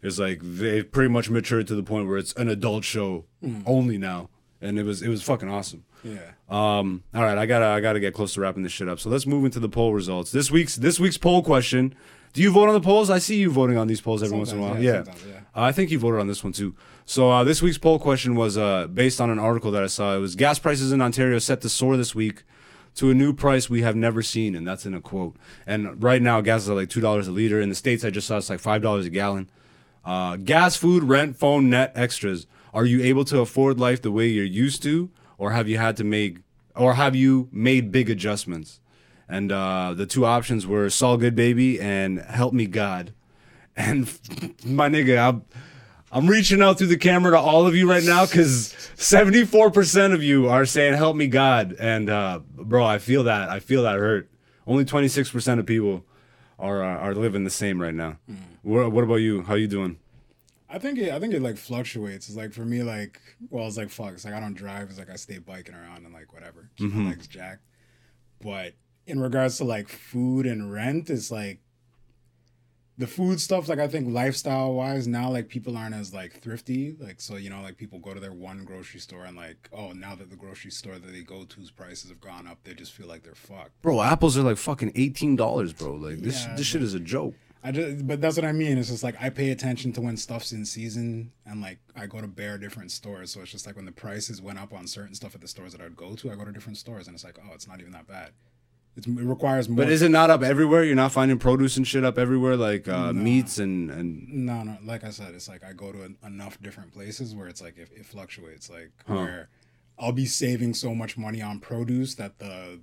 it's like they've pretty much matured to the point where it's an adult show Hmm. only now. And it was it was fucking awesome. Yeah. Um, all right, I gotta I gotta get close to wrapping this shit up. So let's move into the poll results. This week's this week's poll question. Do you vote on the polls? I see you voting on these polls every once in a while. Yeah, Yeah, sometimes, yeah. Uh, I think you voted on this one too. So uh, this week's poll question was uh, based on an article that I saw. It was gas prices in Ontario set to soar this week to a new price we have never seen, and that's in a quote. And right now, gas is like two dollars a liter. In the states, I just saw it's like five dollars a gallon. Uh, gas, food, rent, phone, net, extras. Are you able to afford life the way you're used to, or have you had to make, or have you made big adjustments? And uh, the two options were "Saul Good Baby" and "Help Me God." And my nigga, I'm I'm reaching out through the camera to all of you right now because 74% of you are saying "Help Me God," and uh, bro, I feel that. I feel that hurt. Only 26% of people are uh, are living the same right now. What, what about you? How you doing? I think it, I think it like fluctuates. It's like for me, like well, it's like fuck. It's like I don't drive. It's like I stay biking around and like whatever. Keep my legs jacked. But in regards to like food and rent, it's like the food stuff. Like I think lifestyle wise now, like people aren't as like thrifty. Like so, you know, like people go to their one grocery store and like oh now that the grocery store that they go to's prices have gone up, they just feel like they're fucked. Bro, apples are like fucking eighteen dollars, bro. Like this, Yeah, this shit is a joke. I just, but that's what I mean. It's just like I pay attention to when stuff's in season, and like I go to bare different stores. So it's just like when the prices went up on certain stuff at the stores that I'd go to, I go to different stores, and it's like, oh, it's not even that bad. It's, it requires more. But is it not up everywhere? You're not finding produce and shit up everywhere, like uh, meats and and no, no. Like I said, it's like I go to en- enough different places where it's like it, it fluctuates. Like where I'll be saving so much money on produce that the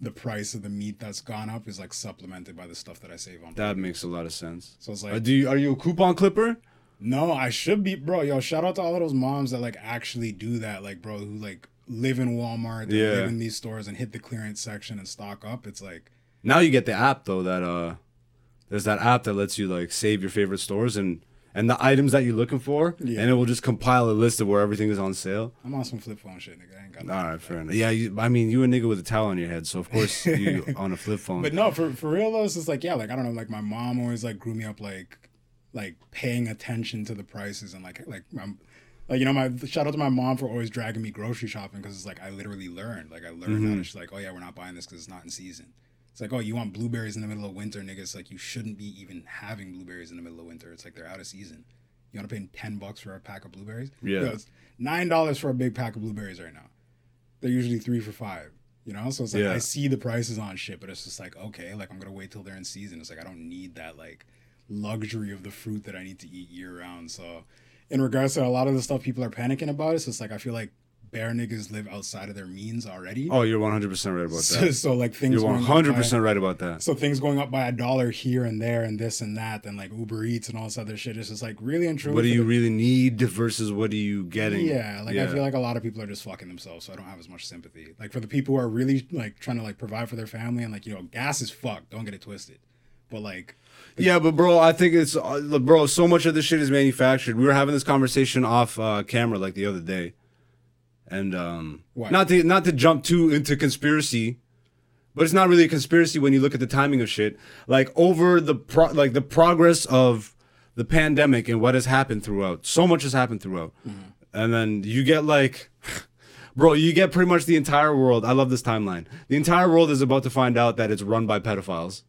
the price of the meat that's gone up is like supplemented by the stuff that I save on. that makes a lot of sense. So it's Uh, like do you are you a coupon clipper? No, I should be, bro. Yo, shout out to all of those moms that like actually do that, like, bro, who like live in Walmart, Yeah. live in these stores and hit the clearance section and stock up. It's like, Now you get the app though that uh there's that app that lets you like save your favorite stores and and the items that you're looking for Yeah. and it will just compile a list of where everything is on sale. I'm on some flip phone shit, nigga. I ain't got All right, fair enough. Yeah, you, I mean, you a nigga with a towel on your head, so of course you on a flip phone. But no, for for real though, it's just like, yeah, like I don't know, like my mom always like grew me up like like paying attention to the prices and like like I'm like you know my shout out to my mom for always dragging me grocery shopping because it's like I literally learned like I learned how to mm-hmm. she's like oh yeah we're not buying this because it's not in season. It's like oh you want blueberries in the middle of winter, nigga. It's like you shouldn't be even having blueberries in the middle of winter. It's like they're out of season. You want to pay ten bucks for a pack of blueberries? Yeah. Yo, it's nine dollars for a big pack of blueberries right now. They're usually three for five. You know, so it's like Yeah. I see the prices on shit, but it's just like okay, like I'm gonna wait till they're in season. It's like I don't need that like luxury of the fruit that I need to eat year round. So, in regards to a lot of the stuff people are panicking about, it's just like I feel like bare niggas live outside of their means already. oh, you're 100 percent right about so, that. so like things You're going up 100 by- percent right about that. so things going up by a dollar here and there and this and that and like Uber Eats and all this other shit. It's just like really and truly. What do you the- really need versus what are you getting? Yeah, like I feel like a lot of people are just fucking themselves, so I don't have as much sympathy. Like for the people who are really like trying to like provide for their family and like you know gas is fucked. Don't get it twisted. But like Yeah, but bro, I think it's uh, bro. So much of this shit is manufactured. We were having this conversation off uh, camera like the other day, and um, not to not to jump too into conspiracy, but it's not really a conspiracy when you look at the timing of shit. Like over the pro- like the progress of the pandemic and what has happened throughout. So much has happened throughout, and then you get like. Bro, you get pretty much the entire world. I love this timeline. The entire world is about to find out that it's run by pedophiles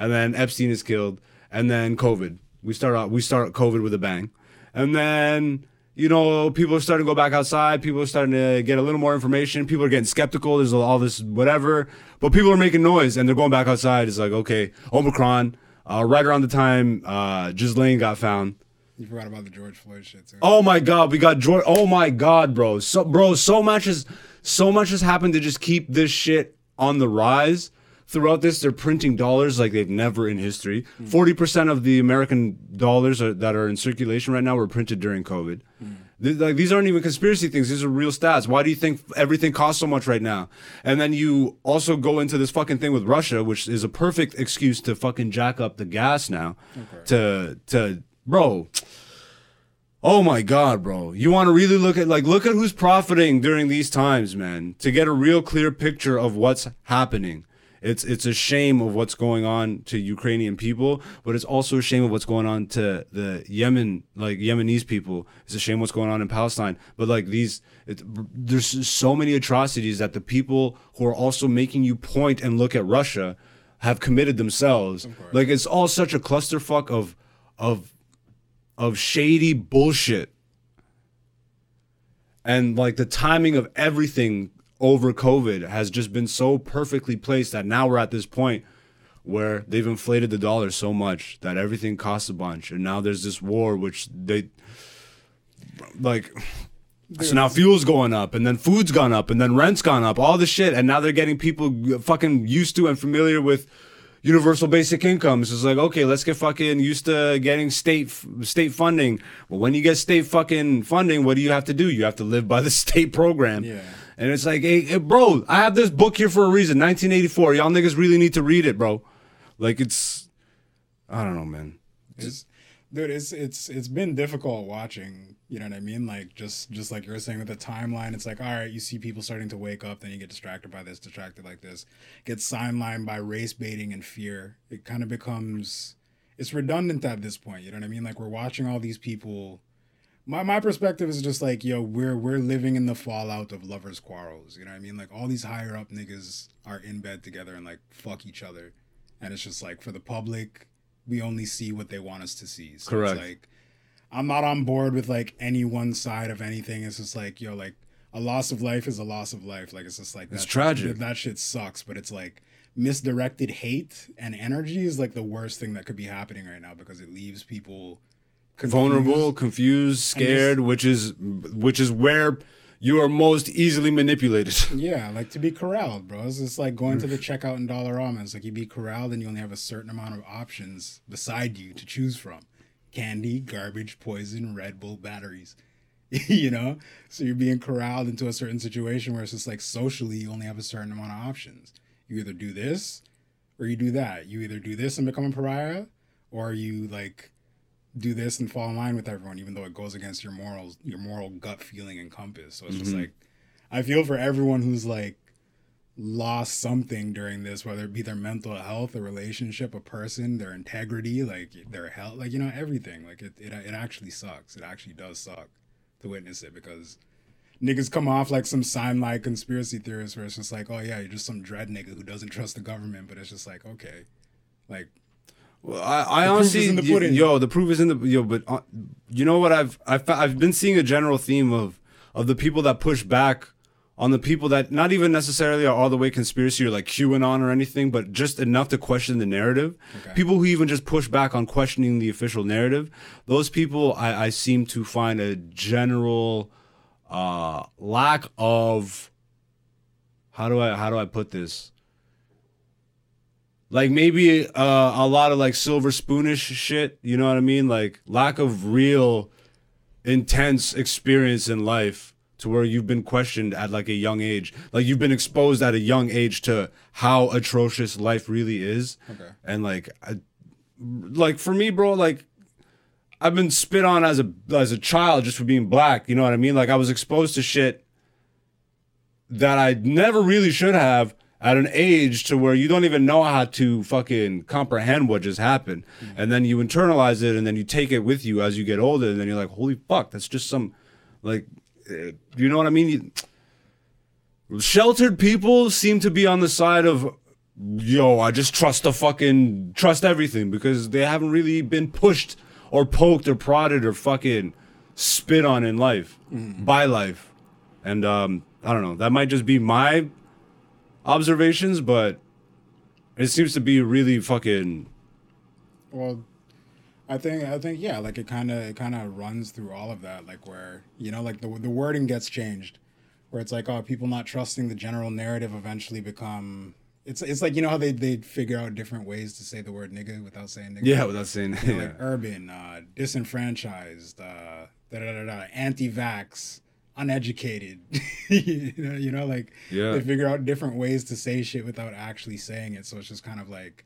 and then Epstein is killed, and then COVID. We start out, we start COVID with a bang, and then you know people are starting to go back outside. People are starting to get a little more information. People are getting skeptical. There's all this whatever, but people are making noise and they're going back outside. It's like okay, Omicron. Uh, right around the time uh, Ghislaine got found. you forgot about the George Floyd shit too. Oh my God, we got George. Oh my God, bro. So, bro, so much has, so much has happened to just keep this shit on the rise. Throughout this, they're printing dollars like they've never in history. Hmm. Forty percent of the American dollars are, that are in circulation right now were printed during COVID. Hmm. Th- Like these aren't even conspiracy things; these are real stats. Why do you think everything costs so much right now? And then you also go into this fucking thing with Russia, which is a perfect excuse to fucking jack up the gas now. To to bro, Oh my god, bro. You want to really look at like look at who's profiting during these times, man, to get a real clear picture of what's happening. It's it's a shame of what's going on to Ukrainian people, but it's also a shame of what's going on to the Yemen, like Yemenese people. It's a shame what's going on in Palestine. But like these, it, there's so many atrocities that the people who are also making you point and look at Russia have committed themselves. Like it's all such a clusterfuck of of of shady bullshit. And like the timing of everything over COVID has just been so perfectly placed that now we're at this point where they've inflated the dollar so much that everything costs a bunch. And now there's this war which they like So now fuel's going up, and then food's gone up, and then rent's gone up, all the shit, and now they're getting people fucking used to and familiar with universal basic incomes. It's like, okay, let's get fucking used to getting state state funding. Well, when you get state fucking funding, what do you have to do? You have to live by the state program. Yeah. And it's like, hey, hey, bro, I have this book here for a reason, 1984. Y'all niggas really need to read it, bro. Like it's, I don't know, man. It's, dude, it's it's it's been difficult watching. You know what I mean? Like just just like you were saying with the timeline, it's like all right, you see people starting to wake up, then you get distracted by this, distracted like this, get sidelined by race baiting and fear. It kind of becomes it's redundant at this point. You know what I mean? Like we're watching all these people. My my perspective is just like yo, we're we're living in the fallout of lovers' quarrels. You know what I mean? Like all these higher up niggas are in bed together and like fuck each other, and it's just like for the public, we only see what they want us to see. So Correct. It's like I'm not on board with like any one side of anything. It's just like yo, like a loss of life is a loss of life. Like it's just like It's tragic. That, that shit sucks, but it's like misdirected hate and energy is like the worst thing that could be happening right now because it leaves people confused. vulnerable, confused, scared, which is which is where you are most easily manipulated. Yeah, like to be corralled, bro. It's just like going to the mm. checkout in Dollarama. It's like you be corralled and you only have a certain amount of options beside you to choose from. Candy, garbage, poison, Red Bull, batteries. you know? So you're being corralled into a certain situation where it's just like socially you only have a certain amount of options. You either do this or you do that. You either do this and become a pariah or you like do this and fall in line with everyone, even though it goes against your morals, your moral gut feeling and compass. So it's just mm-hmm. like I feel for everyone who's like lost something during this, whether it be their mental health, a relationship, a person, their integrity, like their health, like you know everything. Like it, it, it actually sucks. It actually does suck to witness it because niggas come off like some sign like conspiracy theorists where it's just like, oh yeah, you're just some dread nigga who doesn't trust the government, but it's just like okay, like Well, I, I honestly, the y- yo, the proof is in the yo. But uh, you know what? I've I've I've been seeing a general theme of of the people that push back on the people that not even necessarily are all the way conspiracy or like QAnon or anything, but just enough to question the narrative. Okay. People who even just push back on questioning the official narrative. Those people, I, I seem to find a general uh, lack of how do I how do I put this? Like maybe uh, a lot of like silver spoonish shit you know what i mean? Like lack of real intense experience in life to where you've been questioned at like a young age. Like you've been exposed at a young age to how atrocious life really is. Okay. and like I, like for me bro like i've been spit on as a as a child just for being black you know what i mean? Like i was exposed to shit that I never really should have at an age to where you don't even know how to fucking comprehend what just happened. And then you internalize it and then you take it with you as you get older and then you're like, holy fuck, that's just some, like, eh, you know what I mean? You, sheltered people seem to be on the side of, yo, I just trust the fucking, trust everything because they haven't really been pushed or poked or prodded or fucking spit on in life, by life. And um, I don't know. That might just be my observations, but it seems to be really fucking. Well, I think I think yeah, like it kind of it kind of runs through all of that, like where you know, like the the wording gets changed, where it's like oh, people not trusting the general narrative eventually become. It's it's like you know how they they figure out different ways to say the word nigga without saying nigga. Yeah, without saying. You know, Yeah. like urban, uh, disenfranchised, uh, da da da da, anti-vax, uneducated. you know, you know, like Yeah. they figure out different ways to say shit without actually saying it. So it's just kind of like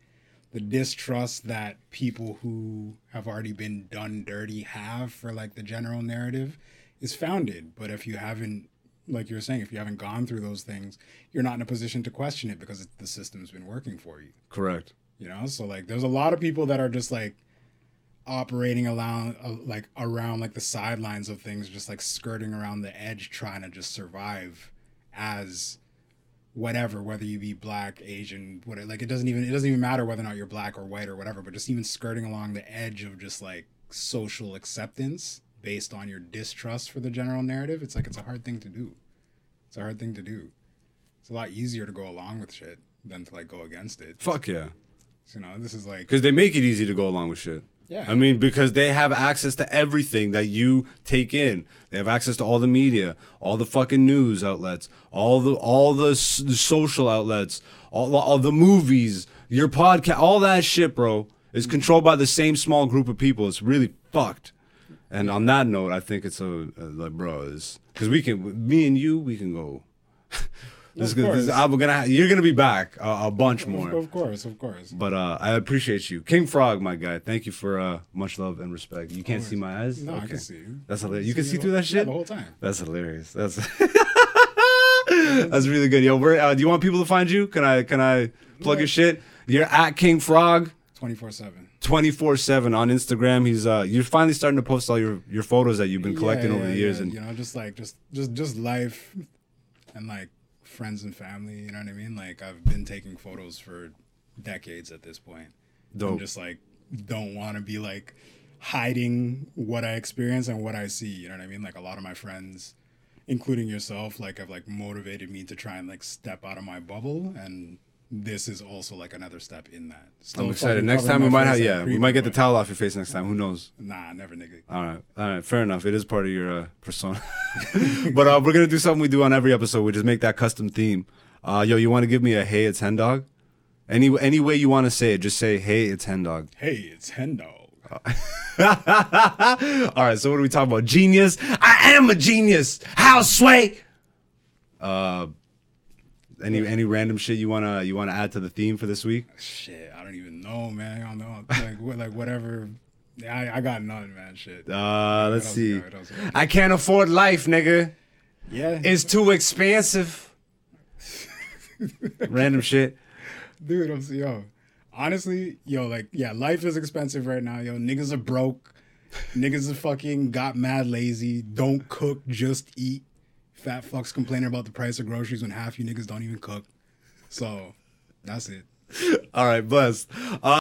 the distrust that people who have already been done dirty have for like the general narrative is founded. But if you haven't, like you were saying, if you haven't gone through those things, you're not in a position to question it because the system's been working for you Correct. you know so like there's a lot of people that are just like operating around uh, like around like the sidelines of things just like skirting around the edge trying to just survive as whatever whether you be black asian whatever like it doesn't even it doesn't even matter whether or not you're black or white or whatever but just even skirting along the edge of just like social acceptance based on your distrust for the general narrative it's like it's a hard thing to do it's a hard thing to do it's a lot easier to go along with shit than to like go against it Fuck yeah. you know, this is like Because they make it easy to go along with shit. Yeah. I mean, because they have access to everything that you take in. They have access to all the media, all the fucking news outlets, all the all the, s- the social outlets, all, all the movies, your podcast, all that shit, bro, is controlled by the same small group of people. It's really fucked. And on that note, I think it's a, a like, bro, because we can, me and you, we can go. this, this, is- I'm gonna, you're gonna be back a, a bunch more. Of course, of course. But uh, I appreciate you, King Frog, my guy. Thank you for uh, much love and respect. You can't see my eyes. No, I can see you. That's hilarious. You can see see through that shit yeah, the whole time. That's hilarious. That's that's really good. Yo, where, uh, do you want people to find you? Can I can I plug your shit? You're at King Frog. 24 7. 24 7 on Instagram. He's uh you're finally starting to post all your, your photos that you've been collecting over the years and you know, just like just just just life and like friends and family. You know what I mean? Like I've been taking photos for decades at this point. I'm just like don't want to be like hiding what I experience and what I see. You know what I mean? Like a lot of my friends, including yourself, like have like motivated me to try and like step out of my bubble and. This is also like another step in that. Still I'm excited. Next time we might have yeah, we might get the towel off your face next time. Who knows? Nah, never, nigga. All right, all right, fair enough. It is part of your uh, persona, but uh, we're gonna do something we do on every episode. We just make that custom theme. Uh, yo, you want to give me a hey, it's hen dog? Any any way you want to say it, just say hey, it's hen dog. Hey, it's Hen Dog. All right, so what are we talking about? Genius. I am a genius. How sway? Uh, any any random shit you wanna you wanna add to the theme for this week? Shit, I don't even know, man. I don't know. Like, what, like whatever. I, I got none, man. Shit. Uh, let's else see. we got? What else? I can't afford life, nigga. Yeah, It's too expensive. Random shit. dude. I'm yo. Honestly, yo, like, yeah, life is expensive right now. Yo, niggas are broke. niggas are fucking got mad lazy. Don't cook, just eat. Fat fucks complaining about the price of groceries when half you niggas don't even cook. So, that's it. All right, bless. Uh,